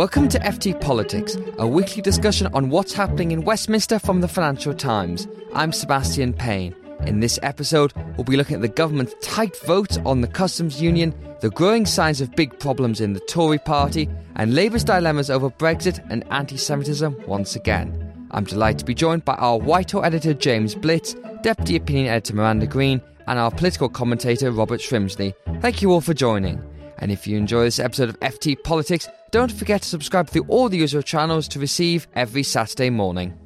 Welcome to FT Politics, a weekly discussion on what's happening in Westminster from the Financial Times. I'm Sebastian Payne. In this episode, we'll be looking at the government's tight vote on the customs union, the growing signs of big problems in the Tory party, and Labour's dilemmas over Brexit and anti Semitism once again. I'm delighted to be joined by our Whitehall editor James Blitz, Deputy Opinion Editor Miranda Green, and our political commentator Robert Shrimsley. Thank you all for joining. And if you enjoy this episode of FT Politics, don't forget to subscribe through all the usual channels to receive every Saturday morning.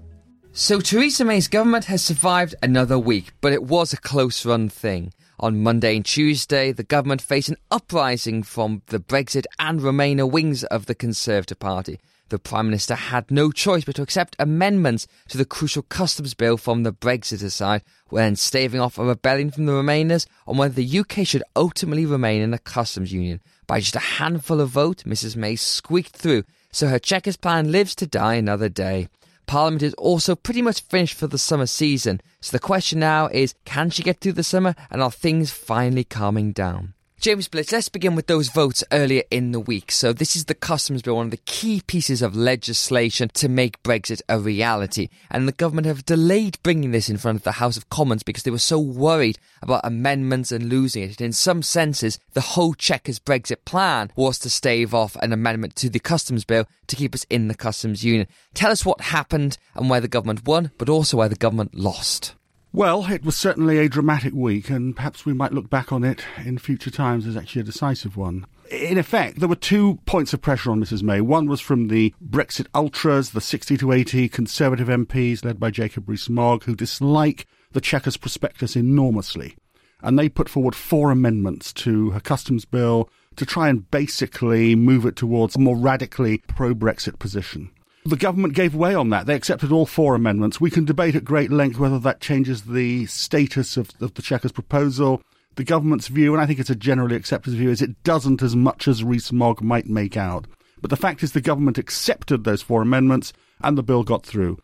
So, Theresa May's government has survived another week, but it was a close run thing. On Monday and Tuesday, the government faced an uprising from the Brexit and Remainer wings of the Conservative Party. The Prime Minister had no choice but to accept amendments to the crucial customs bill from the Brexiter side, when staving off a rebellion from the Remainers on whether the UK should ultimately remain in the customs union. By just a handful of votes, Mrs May squeaked through, so her Chequers plan lives to die another day. Parliament is also pretty much finished for the summer season, so the question now is can she get through the summer and are things finally calming down? James Blitz, let's begin with those votes earlier in the week. So, this is the Customs Bill, one of the key pieces of legislation to make Brexit a reality. And the government have delayed bringing this in front of the House of Commons because they were so worried about amendments and losing it. In some senses, the whole Chequers Brexit plan was to stave off an amendment to the Customs Bill to keep us in the Customs Union. Tell us what happened and where the government won, but also where the government lost. Well, it was certainly a dramatic week, and perhaps we might look back on it in future times as actually a decisive one. In effect, there were two points of pressure on Mrs May. One was from the Brexit ultras, the 60 to 80 Conservative MPs led by Jacob Rees-Mogg, who dislike the Chequers prospectus enormously. And they put forward four amendments to her customs bill to try and basically move it towards a more radically pro-Brexit position. The government gave way on that. They accepted all four amendments. We can debate at great length whether that changes the status of, of the Chequers proposal. The government's view, and I think it's a generally accepted view, is it doesn't as much as Rees-Mogg might make out. But the fact is the government accepted those four amendments and the bill got through.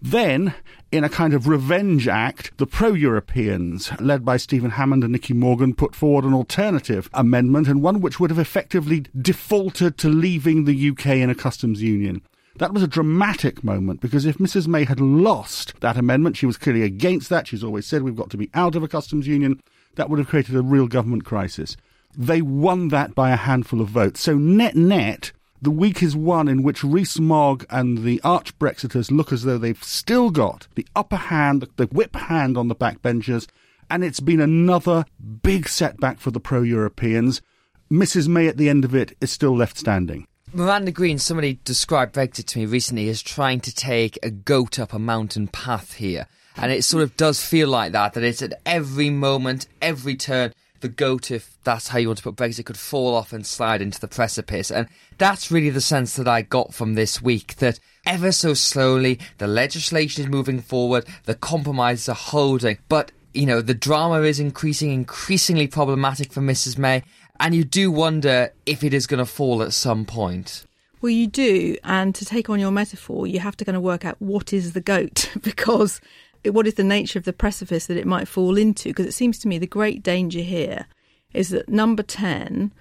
Then, in a kind of revenge act, the pro Europeans, led by Stephen Hammond and Nicky Morgan, put forward an alternative amendment and one which would have effectively defaulted to leaving the UK in a customs union. That was a dramatic moment because if Mrs. May had lost that amendment, she was clearly against that. She's always said we've got to be out of a customs union. That would have created a real government crisis. They won that by a handful of votes. So, net net, the week is one in which Rees-Mogg and the arch Brexiters look as though they've still got the upper hand, the whip hand on the backbenchers, and it's been another big setback for the pro Europeans. Mrs. May at the end of it is still left standing. Miranda Green, somebody described Brexit to me recently as trying to take a goat up a mountain path here. And it sort of does feel like that, that it's at every moment, every turn, the goat, if that's how you want to put Brexit, could fall off and slide into the precipice. And that's really the sense that I got from this week, that ever so slowly, the legislation is moving forward, the compromises are holding, but you know, the drama is increasing, increasingly problematic for Mrs. May, and you do wonder if it is going to fall at some point. Well, you do. And to take on your metaphor, you have to kind of work out what is the goat because what is the nature of the precipice that it might fall into? Because it seems to me the great danger here is that number 10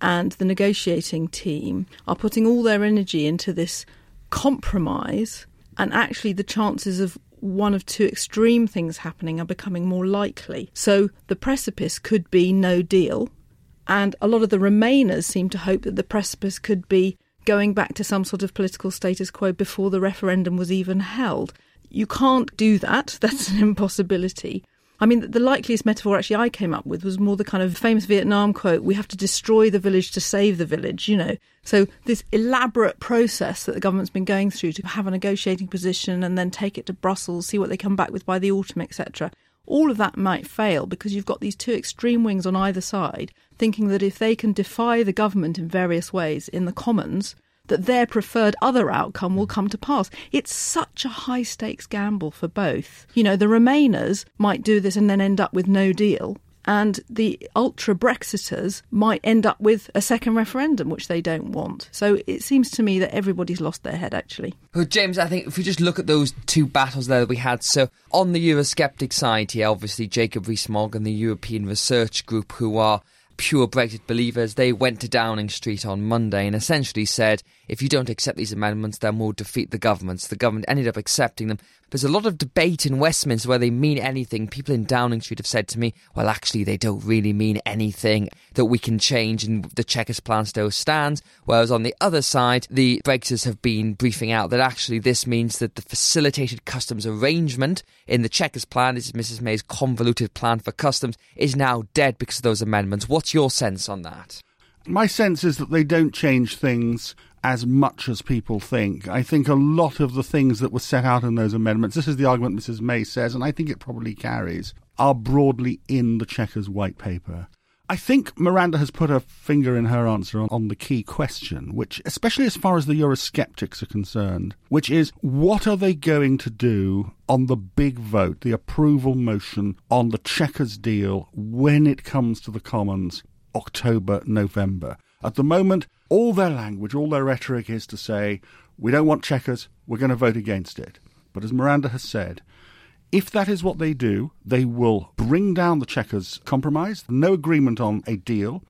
and the negotiating team are putting all their energy into this compromise, and actually the chances of one of two extreme things happening are becoming more likely. So the precipice could be no deal, and a lot of the Remainers seem to hope that the precipice could be going back to some sort of political status quo before the referendum was even held. You can't do that, that's an impossibility. I mean, the likeliest metaphor actually I came up with was more the kind of famous Vietnam quote, we have to destroy the village to save the village, you know. So this elaborate process that the government's been going through to have a negotiating position and then take it to Brussels, see what they come back with by the autumn, etc. All of that might fail because you've got these two extreme wings on either side thinking that if they can defy the government in various ways in the Commons, that their preferred other outcome will come to pass. It's such a high stakes gamble for both. You know, the Remainers might do this and then end up with no deal. And the ultra Brexiters might end up with a second referendum, which they don't want. So it seems to me that everybody's lost their head, actually. Well, James, I think if we just look at those two battles there that we had, so on the Eurosceptic side here, obviously Jacob Rees-Mogg and the European Research Group, who are pure Brexit believers, they went to Downing Street on Monday and essentially said, if you don't accept these amendments, then we'll defeat the governments. The government ended up accepting them. There's a lot of debate in Westminster where they mean anything. People in Downing Street have said to me, well, actually, they don't really mean anything that we can change and the Chequers plan still stands. Whereas on the other side, the Brexiters have been briefing out that actually this means that the facilitated customs arrangement in the Chequers plan, this is Mrs May's convoluted plan for customs, is now dead because of those amendments. What's your sense on that? My sense is that they don't change things as much as people think. I think a lot of the things that were set out in those amendments, this is the argument Mrs. May says, and I think it probably carries, are broadly in the Chequers white paper. I think Miranda has put her finger in her answer on, on, the key question, which, especially as far as the Eurosceptics are concerned, which is what are they going to do on the big vote, the approval motion on the Chequers deal when it comes to the Commons October, November? At the moment, all their language, all their rhetoric is to say, we don't want Chequers, we're going to vote against it. But as Miranda has said, if that is what they do, they will bring down the Chequers compromise, no agreement on a deal,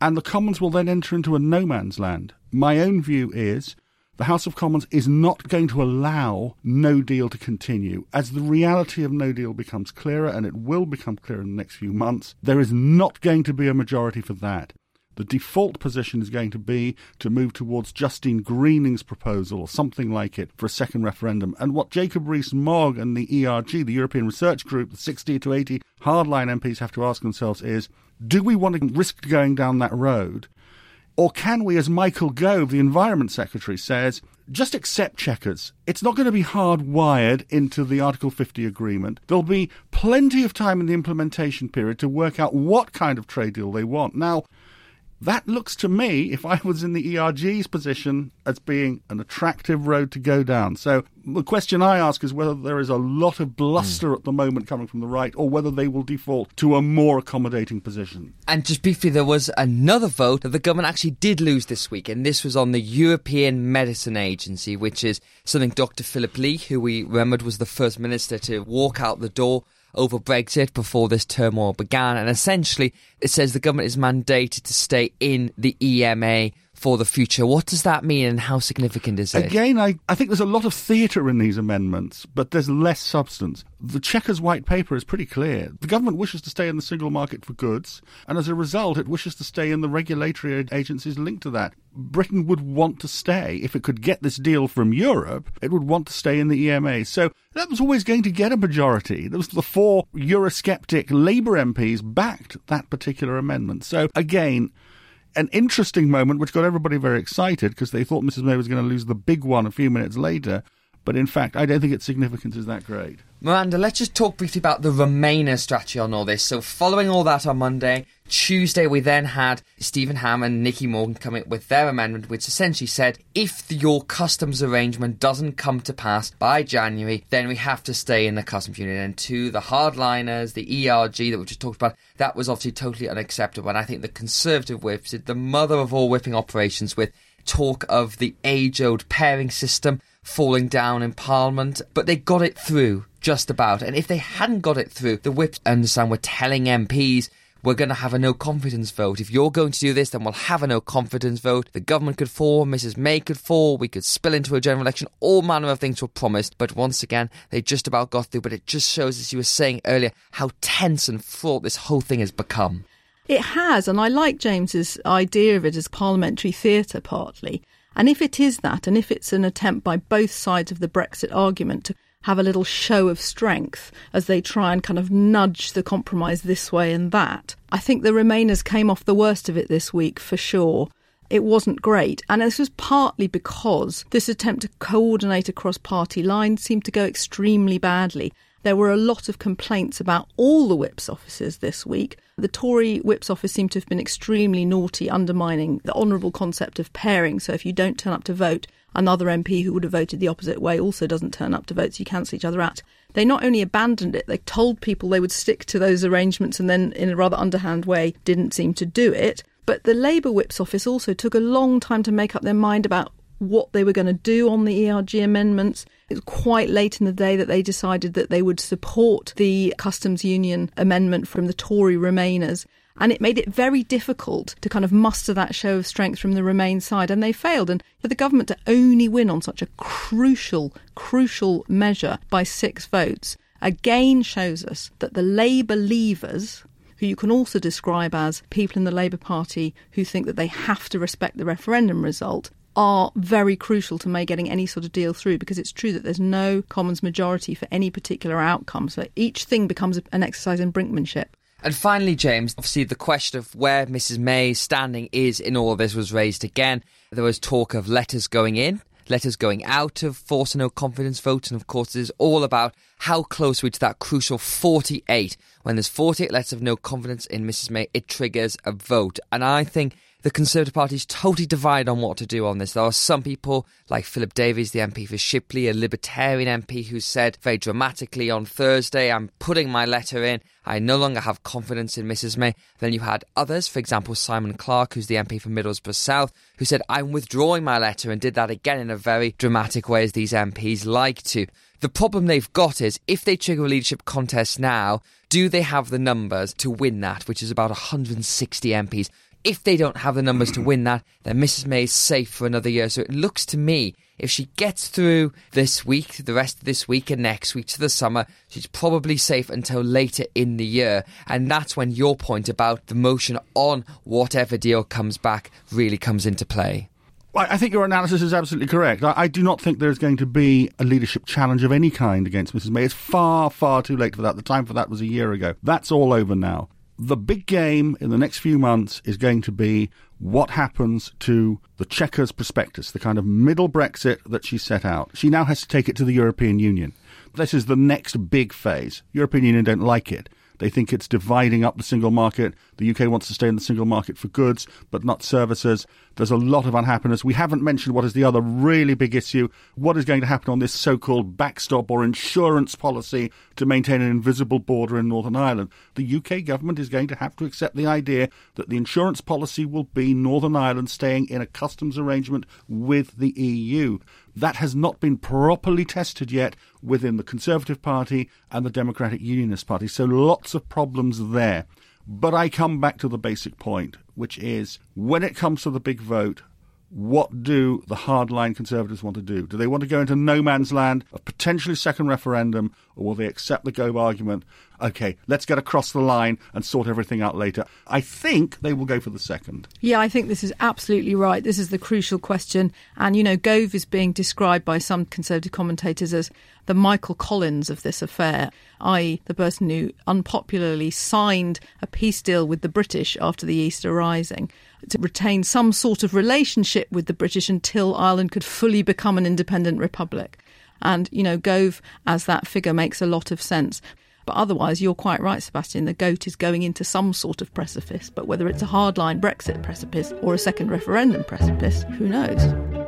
and the Commons will then enter into a no man's land. My own view is the House of Commons is not going to allow no deal to continue. As the reality of no deal becomes clearer, and it will become clearer in the next few months, there is not going to be a majority for that. The default position is going to be to move towards Justine Greening's proposal or something like it for a second referendum. And what Jacob Rees-Mogg and the ERG, the European Research Group, the 60 to 80 hardline MPs have to ask themselves is, do we want to risk going down that road? Or can we, as Michael Gove, the Environment Secretary, says, just accept Chequers. It's not going to be hardwired into the Article 50 agreement. There'll be plenty of time in the implementation period to work out what kind of trade deal they want. Now, that looks to me, if I was in the ERG's position, as being an attractive road to go down. So the question I ask is whether there is a lot of bluster mm. at the moment coming from the right, or whether they will default to a more accommodating position. And just briefly, there was another vote that the government actually did lose this week, and this was on the European Medicine Agency, which is something Dr. Philip Lee, who we remembered was the first minister to walk out the door over Brexit before this turmoil began. And essentially, it says the government is mandated to stay in the EMA for the future. What does that mean and how significant is it? Again, I, I think there's a lot of theatre in these amendments, but there's less substance. The Chequers white paper is pretty clear. The government wishes to stay in the single market for goods, and as a result, it wishes to stay in the regulatory agencies linked to that. Britain would want to stay. If it could get this deal from Europe, it would want to stay in the EMA. So that was always going to get a majority. There was the four Eurosceptic Labour MPs backed that particular amendment. So again, an interesting moment which got everybody very excited because they thought Mrs. May was going to lose the big one a few minutes later. But in fact, I don't think its significance is that great. Miranda, let's just talk briefly about the Remainer strategy on all this. So, following all that on Monday, Tuesday, we then had Stephen Hammond and Nicky Morgan come in with their amendment, which essentially said if your customs arrangement doesn't come to pass by January, then we have to stay in the customs union. And to the hardliners, the ERG that we just talked about, that was obviously totally unacceptable. And I think the Conservative whip did the mother of all whipping operations with talk of the age old pairing system falling down in Parliament, but they got it through just about. And if they hadn't got it through, the whips, I understand, were telling MPs we're going to have a no confidence vote. If you're going to do this, then we'll have a no confidence vote. The government could fall, Mrs. May could fall, we could spill into a general election. All manner of things were promised, but once again, they just about got through. But it just shows, as you were saying earlier, how tense and fraught this whole thing has become. It has, and I like James's idea of it as parliamentary theatre partly. And if it is that, and if it's an attempt by both sides of the Brexit argument to have a little show of strength as they try and kind of nudge the compromise this way and that. I think the Remainers came off the worst of it this week for sure. It wasn't great. And this was partly because this attempt to coordinate across party lines seemed to go extremely badly. There were a lot of complaints about all the whips offices this week. The Tory whips office seemed to have been extremely naughty, undermining the honourable concept of pairing. So if you don't turn up to vote, another MP who would have voted the opposite way also doesn't turn up to vote, so you cancel each other out. They not only abandoned it, they told people they would stick to those arrangements and then, in a rather underhand way, didn't seem to do it. But the Labour Whip's office also took a long time to make up their mind about what they were going to do on the ERG amendments. It was quite late in the day that they decided that they would support the Customs Union amendment from the Tory Remainers. And it made it very difficult to kind of muster that show of strength from the Remain side. And they failed. And for the government to only win on such a crucial, crucial measure by six votes again shows us that the Labour leavers, who you can also describe as people in the Labour Party who think that they have to respect the referendum result, are very crucial to May getting any sort of deal through because it's true that there's no Commons majority for any particular outcome. So each thing becomes an exercise in brinkmanship. And finally, James, obviously the question of where Mrs May's standing is in all of this was raised again. There was talk of letters going in, letters going out of force and no confidence votes, and of course it is all about how close we to that crucial 48. When there's 48 letters of no confidence in Mrs May, it triggers a vote. And I think the Conservative Party is totally divided on what to do on this. There are some people, like Philip Davies, the MP for Shipley, a Libertarian MP, who said very dramatically on Thursday, I'm putting my letter in. I no longer have confidence in Mrs May. Then you had others, for example, Simon Clarke, who's the MP for Middlesbrough South, who said, I'm withdrawing my letter and did that again in a very dramatic way, as these MPs like to. The problem they've got is if they trigger a leadership contest now, do they have the numbers to win that, which is about 160 MPs? If they don't have the numbers to win that, then Mrs May is safe for another year. So it looks to me, if she gets through this week, the rest of this week and next week to the summer, she's probably safe until later in the year. And that's when your point about the motion on whatever deal comes back really comes into play. I think your analysis is absolutely correct. I, do not think there's going to be a leadership challenge of any kind against Mrs May. It's far, far too late for that. The time for that was a year ago. That's all over now the big game in the next few months is going to be what happens to the Chequers prospectus, the kind of middle Brexit that she set out. She now has to take it to the European Union. This is the next big phase. European Union don't like it. They think it's dividing up the single market. The UK wants to stay in the single market for goods, but not services. There's a lot of unhappiness. We haven't mentioned what is the other really big issue. What is going to happen on this so called backstop or insurance policy to maintain an invisible border in Northern Ireland? The UK government is going to have to accept the idea that the insurance policy will be Northern Ireland staying in a customs arrangement with the EU. That has not been properly tested yet within the Conservative Party and the Democratic Unionist Party. So lots of problems there. But I come back to the basic point, which is when it comes to the big vote, what do the hardline conservatives want to do? Do they want to go into no man's land, a potentially second referendum, or will they accept the Gove argument? Okay, let's get across the line and sort everything out later. I think they will go for the second. Yeah, I think this is absolutely right. This is the crucial question. And, you know, Gove is being described by some conservative commentators as the Michael Collins of this affair, i.e., the person who unpopularly signed a peace deal with the British after the Easter Rising to retain some sort of relationship with the British until Ireland could fully become an independent republic. And, you know, Gove as that figure makes a lot of sense. But otherwise, you're quite right, Sebastian. The goat is going into some sort of precipice, but whether it's a hardline Brexit precipice or a second referendum precipice, who knows?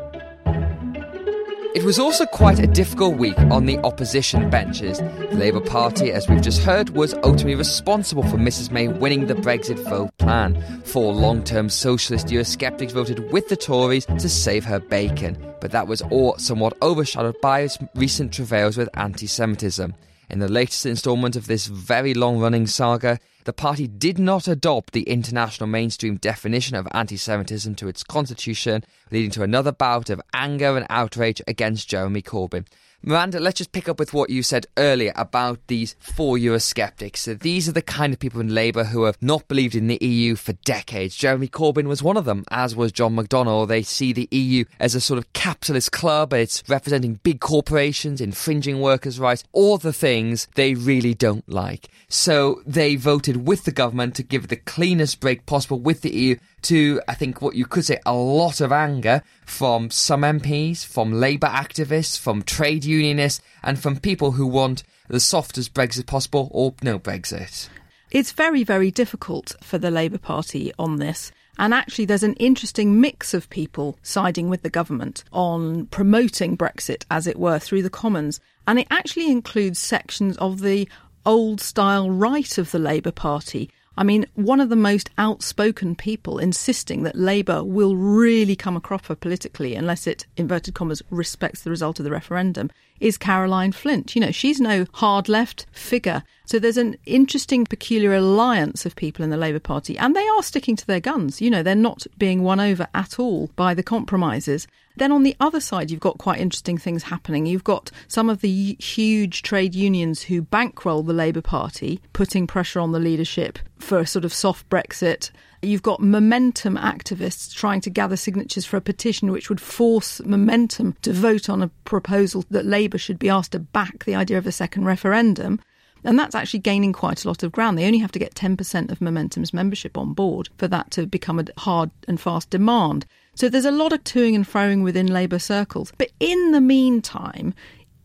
It was also quite a difficult week on the opposition benches. The Labour Party, as we've just heard, was ultimately responsible for Mrs May winning the Brexit vote plan. Four long term socialist Eurosceptics voted with the Tories to save her bacon, but that was all somewhat overshadowed by recent travails with anti Semitism. In the latest instalment of this very long running saga, the party did not adopt the international mainstream definition of anti Semitism to its constitution, leading to another bout of anger and outrage against Jeremy Corbyn. Miranda, let's just pick up with what you said earlier about these four Eurosceptics. So these are the kind of people in Labour who have not believed in the EU for decades. Jeremy Corbyn was one of them, as was John McDonnell. They see the EU as a sort of capitalist club. It's representing big corporations, infringing workers' rights, all the things they really don't like. So they voted with the government to give the cleanest break possible with the EU to, I think, what you could say, a lot of anger from some MPs, from Labour activists, from trade unionists, and from people who want the softest Brexit possible or no Brexit. It's very, very difficult for the Labour Party on this. And actually, there's an interesting mix of people siding with the government on promoting Brexit, as it were, through the Commons. And it actually includes sections of the old style right of the Labour Party I mean, one of the most outspoken people insisting that Labour will really come a cropper politically unless it, inverted commas, respects the result of the referendum is Caroline Flint. You know, she's no hard left figure. So there's an interesting, peculiar alliance of people in the Labour Party, and they are sticking to their guns. You know, they're not being won over at all by the compromises. Then on the other side, you've got quite interesting things happening. You've got some of the huge trade unions who bankroll the Labour Party, putting pressure on the leadership for a sort of soft Brexit. You've got momentum activists trying to gather signatures for a petition which would force momentum to vote on a proposal that Labour should be asked to back the idea of a second referendum. And that's actually gaining quite a lot of ground. They only have to get 10% of Momentum's membership on board for that to become a hard and fast demand. So there's a lot of toing and froing within Labour circles. But in the meantime,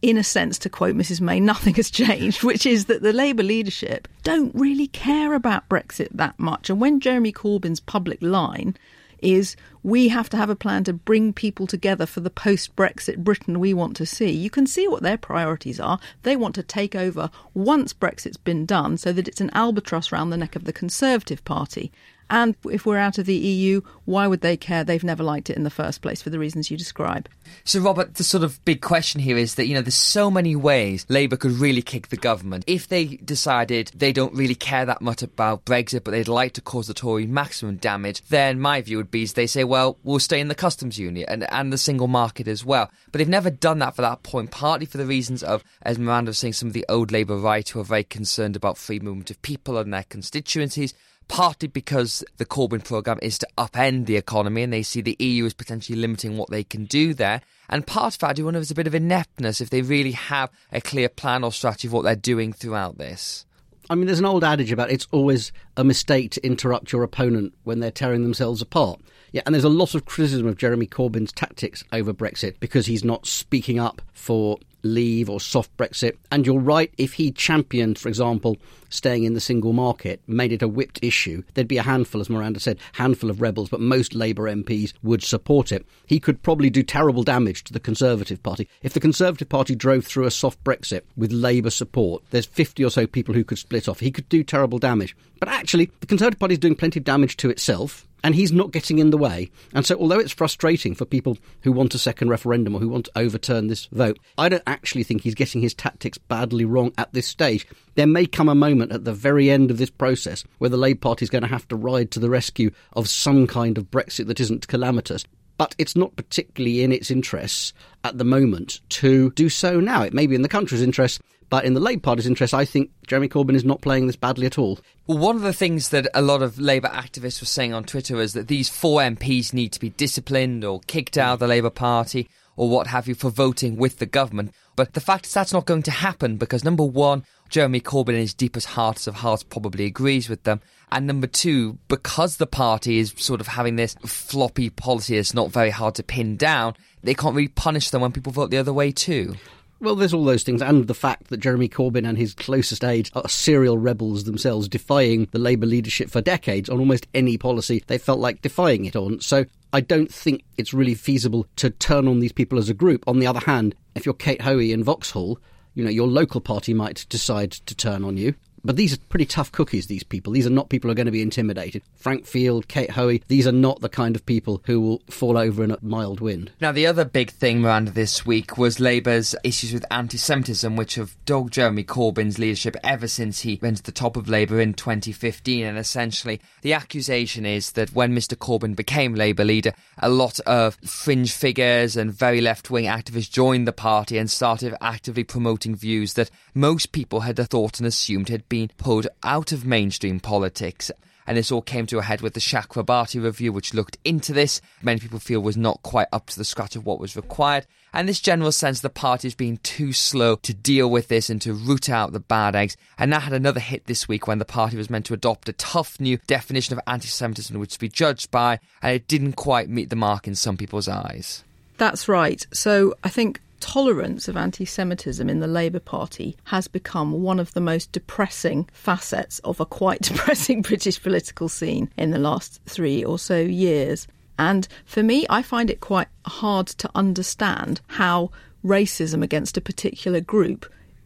in a sense, to quote Mrs May, nothing has changed, which is that the Labour leadership don't really care about Brexit that much. And when Jeremy Corbyn's public line is we have to have a plan to bring people together for the post Brexit Britain we want to see. You can see what their priorities are. They want to take over once Brexit's been done so that it's an albatross round the neck of the Conservative Party. And if we're out of the EU, why would they care? They've never liked it in the first place for the reasons you describe. So, Robert, the sort of big question here is that, you know, there's so many ways Labour could really kick the government. If they decided they don't really care that much about Brexit, but they'd like to cause the Tory maximum damage, then my view would be they say, well, we'll stay in the customs union and, and the single market as well. But they've never done that for that point, partly for the reasons of, as Miranda was saying, some of the old Labour right who are very concerned about free movement of people and their constituencies partly because the Corbyn programme is to upend the economy and they see the EU as potentially limiting what they can do there. And part of that, I do wonder if there's a bit of ineptness if they really have a clear plan or strategy of what they're doing throughout this. I mean, there's an old adage about it's always a mistake to interrupt your opponent when they're tearing themselves apart. Yeah, and there's a lot of criticism of Jeremy Corbyn's tactics over Brexit because he's not speaking up for leave or soft Brexit. And you're right, if he championed, for example, staying in the single market, made it a whipped issue, there'd be a handful, as Miranda said, handful of rebels, but most Labour MPs would support it. He could probably do terrible damage to the Conservative Party. If the Conservative Party drove through a soft Brexit with Labour support, there's 50 or so people who could split off. He could do terrible damage. But actually, the Conservative Party is doing plenty of damage to itself and he's not getting in the way. And so, although it's frustrating for people who want a second referendum or who want to overturn this vote, I don't actually think he's getting his tactics badly wrong at this stage. There may come a moment at the very end of this process where the Labour Party is going to have to ride to the rescue of some kind of Brexit that isn't calamitous. But it's not particularly in its interests at the moment to do so now. It may be in the country's interest, but in the Labour Party's interest, I think Jeremy Corbyn is not playing this badly at all. Well, one of the things that a lot of Labour activists were saying on Twitter is that these four MPs need to be disciplined or kicked out of the Labour Party or what have you for voting with the government. But the fact is that's not going to happen because number one, Jeremy Corbyn in his deepest hearts of hearts probably agrees with them. And number two, because the party is sort of having this floppy policy that's not very hard to pin down, they can't really punish them when people vote the other way too. Well, there's all those things, and the fact that Jeremy Corbyn and his closest aides are serial rebels themselves, defying the Labour leadership for decades on almost any policy they felt like defying it on. So I don't think it's really feasible to turn on these people as a group. On the other hand, if you're Kate Hoey in Vauxhall, you know, your local party might decide to turn on you. But these are pretty tough cookies, these people. These are not people who are going to be intimidated. Frank Field, Kate Hoey, these are not the kind of people who will fall over in a mild wind. Now, the other big thing, Miranda, this week was Labour's issues with anti Semitism, which have dogged Jeremy Corbyn's leadership ever since he went to the top of Labour in 2015. And essentially, the accusation is that when Mr. Corbyn became Labour leader, a lot of fringe figures and very left wing activists joined the party and started actively promoting views that most people had thought and assumed had been pulled out of mainstream politics. And this all came to a head with the Chakrabarti review, which looked into this. Many people feel was not quite up to the scratch of what was required. And this general sense the party is being too slow to deal with this and to root out the bad eggs. And that had another hit this week when the party was meant to adopt a tough new definition of anti Semitism, which to be judged by, and it didn't quite meet the mark in some people's eyes. That's right. So I think tolerance of anti Semitism in the Labour Party has become one of the most depressing facets of a quite depressing British political scene in the last three or so years. And for me, I find it quite hard to understand how racism against a particular group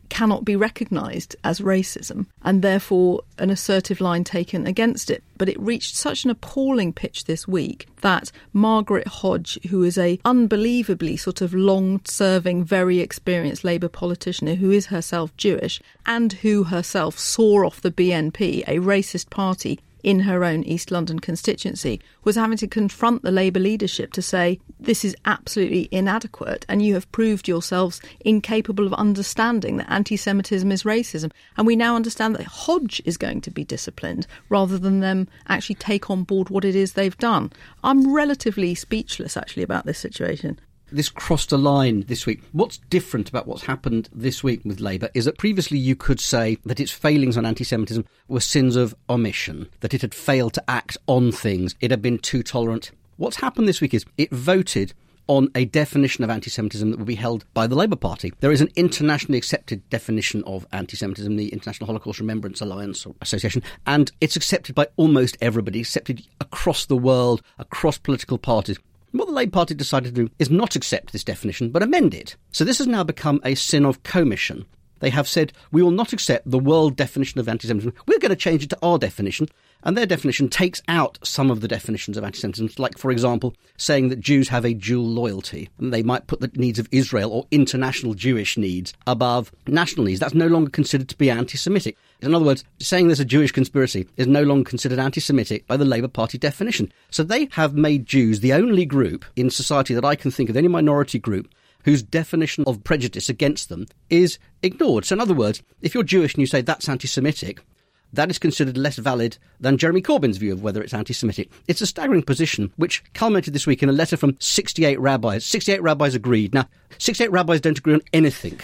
cannot be recognised as racism and therefore an assertive line taken against it. But it reached such an appalling pitch this week that Margaret Hodge, who is a unbelievably sort of long serving, very experienced Labour politician who is herself Jewish and who herself saw off the BNP, a racist party, in her own East London constituency was having to confront the Labour leadership to say, this is absolutely inadequate, and you have proved yourselves incapable of understanding that anti Semitism is racism. And we now understand that Hodge is going to be disciplined rather than them actually take on board what it is they've done. I'm relatively speechless, actually, about this situation this crossed a line this week. What's different about what's happened this week with Labour is that previously you could say that its failings on anti Semitism were sins of omission, that it had failed to act on things, it had been too tolerant. What's happened this week is it voted on a definition of anti Semitism that will be held by the Labour Party. There is an internationally accepted definition of anti Semitism, the International Holocaust Remembrance Alliance or Association, and it's accepted by almost everybody, accepted across the world, across political parties. What the Labour Party decided to do is not accept this definition, but amend it. So this has now become a sin of commission. They have said, we will not accept the world definition of anti Semitism. We're going to change it to our definition. And their definition takes out some of the definitions of anti Semitism, like, for example, saying that Jews have a dual loyalty. And they might put the needs of Israel or international Jewish needs above national needs. That's no longer considered to be anti Semitic. In other words, saying there's a Jewish conspiracy is no longer considered anti Semitic by the Labour Party definition. So they have made Jews the only group in society that I can think of, any minority group, whose definition of prejudice against them is ignored. So, in other words, if you're Jewish and you say that's anti Semitic, that is considered less valid than Jeremy Corbyn's view of whether it's anti Semitic. It's a staggering position, which culminated this week in a letter from 68 rabbis. 68 rabbis agreed. Now, 68 rabbis don't agree on anything.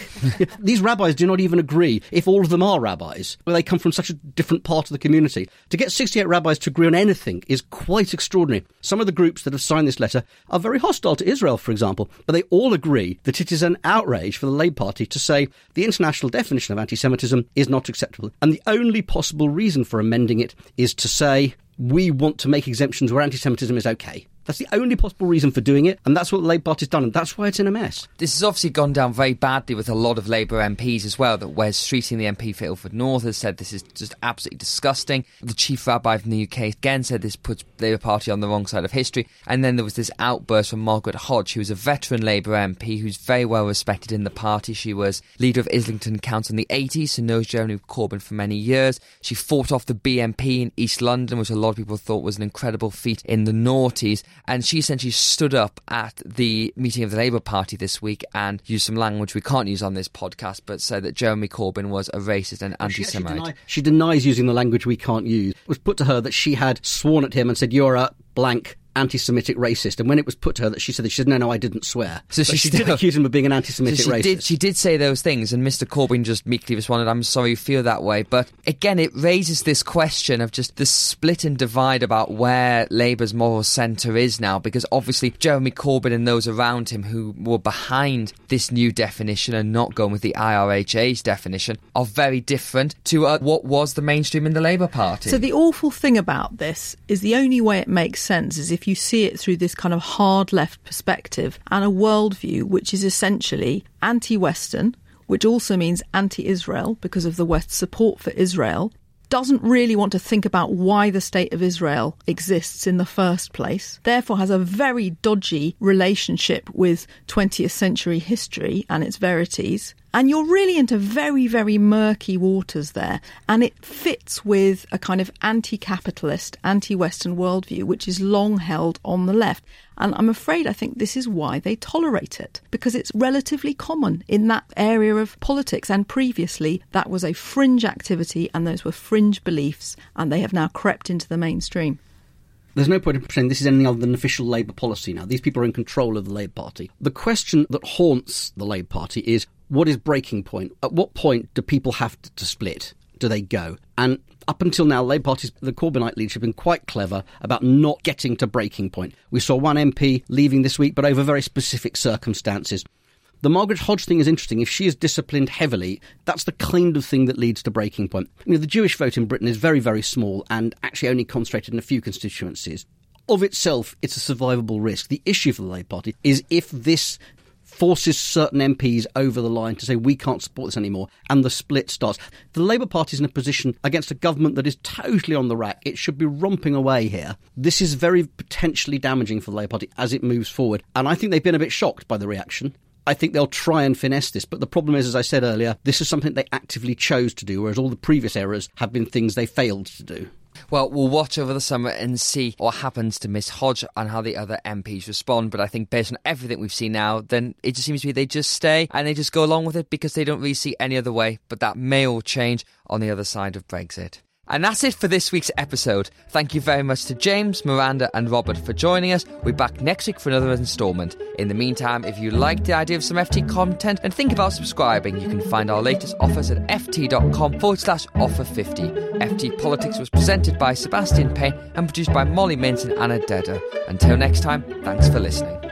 These rabbis do not even agree if all of them are rabbis, where they come from such a different part of the community. To get 68 rabbis to agree on anything is quite extraordinary. Some of the groups that have signed this letter are very hostile to Israel, for example, but they all agree that it is an outrage for the Labour Party to say the international definition of anti Semitism is not acceptable. And the only possible reason for amending it is to say we want to make exemptions where anti Semitism is okay. That's the only possible reason for doing it, and that's what the Labour Party's done, and that's why it's in a mess. This has obviously gone down very badly with a lot of Labour MPs as well. That Wes Streeting, the MP for Ilford North, has said this is just absolutely disgusting. The chief rabbi from the UK again said this puts the Labour Party on the wrong side of history. And then there was this outburst from Margaret Hodge, who is a veteran Labour MP who's very well respected in the party. She was leader of Islington Council in the 80s, so knows Jeremy Corbyn for many years. She fought off the BNP in East London, which a lot of people thought was an incredible feat in the noughties and she essentially stood up at the meeting of the Labour Party this week and used some language we can't use on this podcast, but said that Jeremy Corbyn was a racist and anti-Semite. She, she denies using the language we can't use. It was put to her that she had sworn at him and said, "You're a blank anti-Semitic racist. And when it was put to her that she said that she said, no, no, I didn't swear. So she, she still, did accuse him of being an anti-Semitic so she racist. Did, she did say those things, and Mr. Corbyn just meekly responded, "I'm sorry you feel that way." But again, it raises this question of just the split and divide about where Labour's moral centre is now, because obviously Jeremy Corbyn and those around him who were behind this new definition and not going with the IRHA's definition are very different to uh, what was the mainstream in the Labour Party. So the awful thing about this is the only way it makes sense is if you see it through this kind of hard left perspective and a worldview which is essentially anti Western, which also means anti Israel because of the West's support for Israel, doesn't really want to think about why the state of Israel exists in the first place, therefore has a very dodgy relationship with 20th century history and its verities. And you're really into very, very murky waters there. And it fits with a kind of anti capitalist, anti Western worldview, which is long held on the left. And I'm afraid I think this is why they tolerate it, because it's relatively common in that area of politics. And previously, that was a fringe activity and those were fringe beliefs, and they have now crept into the mainstream. There's no point in pretending this is anything other than official Labour policy now. These people are in control of the Labour Party. The question that haunts the Labour Party is what is breaking point? At what point do people have to, to split? Do they go? And up until now, Labour Party's, the Corbynite leadership have been quite clever about not getting to breaking point. We saw one MP leaving this week, but over very specific circumstances. The Margaret Hodge thing is interesting. If she is disciplined heavily, that's the kind of thing that leads to breaking point. You know, the Jewish vote in Britain is very, very small and actually only concentrated in a few constituencies. Of itself, it's a survivable risk. The issue for the Labour Party is if this forces certain MPs over the line to say we can't support this anymore, and the split starts. The Labour Party is in a position against a government that is totally on the rack. It should be romping away here. This is very potentially damaging for the Labour Party as it moves forward, and I think they've been a bit shocked by the reaction. I think they'll try and finesse this. But the problem is, as I said earlier, this is something they actively chose to do, whereas all the previous errors have been things they failed to do. Well, we'll watch over the summer and see what happens to Miss Hodge and how the other MPs respond. But I think based on everything we've seen now, then it just seems to me they just stay and they just go along with it because they don't really see any other way. But that may all change on the other side of Brexit. And that's it for this week's episode. Thank you very much to James, Miranda, and Robert for joining us. We're back next week for another instalment. In the meantime, if you like the idea of some FT content and think about subscribing, you can find our latest offers at ft.com forward slash offer 50. FT Politics was presented by Sebastian Payne and produced by Molly Mintz and Anna Dedder. Until next time, thanks for listening.